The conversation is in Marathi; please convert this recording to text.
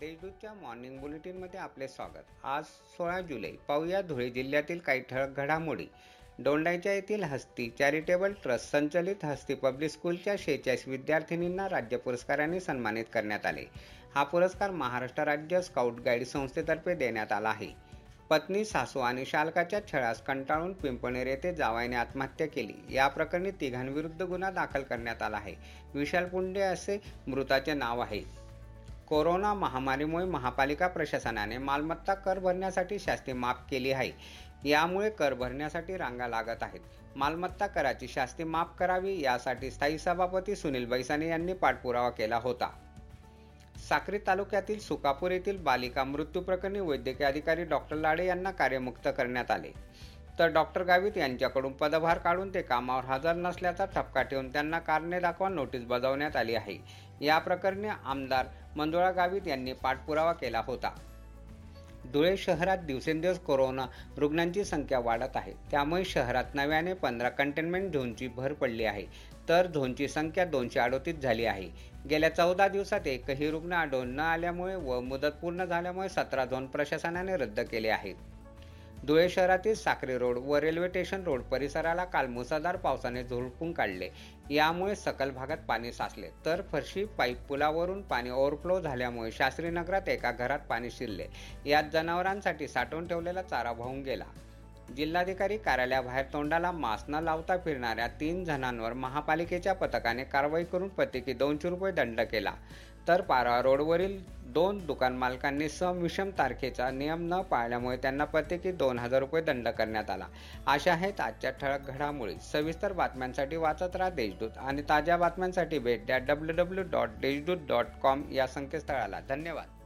देशदूतच्या मॉर्निंग बुलेटिनमध्ये आपले स्वागत. आज सोळा जुलै पाहूया धुळे जिल्ह्यातील काही ठळक घडामोडी. दोंडाईच्या येथील हस्ती चॅरिटेबल ट्रस्ट संचलित हस्ती पब्लिक स्कूलच्या शेहेचाळीस विद्यार्थिनींना राज्य पुरस्काराने सन्मानित करण्यात आले. हा पुरस्कार महाराष्ट्र राज्य स्काउट गाईड संस्थेतर्फे देण्यात आला आहे. पत्नी सासू आणि शालकाच्या छळास कंटाळून पिंपणेर येथे जावाईने आत्महत्या केली. या प्रकरणी तिघांविरुद्ध गुन्हा दाखल करण्यात आला आहे. विशाल पुंडे असे मृताचे नाव आहे. कोरोना महामारीमुळे महापालिका प्रशासनाने मालमत्ता कर भरण्यासाठी शास्ती माफ केली आहे. यामुळे कर भरण्यासाठी रांगा लागत आहेत. मालमत्ता कराची शास्ती माफ करावी यासाठी स्थायी सभापती सुनील बैसाने यांनी पाठपुरावा केला होता. साक्री तालुक्यातील सुकापूर येथील बालिका मृत्यू प्रकरणी वैद्यकीय अधिकारी डॉक्टर लाडे यांना कार्यमुक्त करण्यात आले. तर डॉक्टर गावित यांच्याकडून पदभार काढून ते कामावर हजर नसल्याचा ठपका ठेवून त्यांना कारणे दाखवा नोटीस बजावण्यात आली आहे. या प्रकरणी आमदार मंजुळा गावित यांनी पाठपुरावा केला होता. धुळे शहरात दिवसेंदिवस कोरोना रुग्णांची संख्या वाढत आहे. त्यामुळे शहरात नव्याने पंधरा कंटेनमेंट झोनची भर पडली आहे. तर झोनची संख्या दोनशे अडोतीस झाली आहे. गेल्या चौदा दिवसात एकही रुग्ण आढळून न आल्यामुळे व मुदत पूर्ण झाल्यामुळे सतरा झोन प्रशासनाने रद्द केले आहेत धुळे शहरातील साखरे रोड व रेल्वे स्टेशन रोड परिसराला काल मुसळधार पावसाने झोडपून काढले. यामुळे सकल भागात पाणी साचले. तर फरशी पाईप पुलावरून पाणी ओव्हरफ्लो झाल्यामुळे शास्त्रीनगरात एका घरात पाणी शिरले. यात जनावरांसाठी साठवून ठेवलेला चारा वाहून गेला. जिल्हाधिकारी कार्यालयाबाहेर तोंडाला मास्क न लावता फिरणाऱ्या तीन जणांवर महापालिकेच्या पथकाने कारवाई करून प्रत्येकी दोनशे रुपये दंड केला. तर पारा रोडवरील दोन दुकान मालकांनी समविषम तारखेचा नियम न पाळल्यामुळे त्यांना प्रत्येकी दोन हजार रुपये दंड करण्यात आला. अशा आहेत आजच्या ठळक घडामोडी. सविस्तर बातम्यांसाठी वाचत राहा देशदूत आणि ताज्या बातम्यांसाठी भेट द्या W W dot Deshdoot dot com या संकेतस्थळाला. धन्यवाद.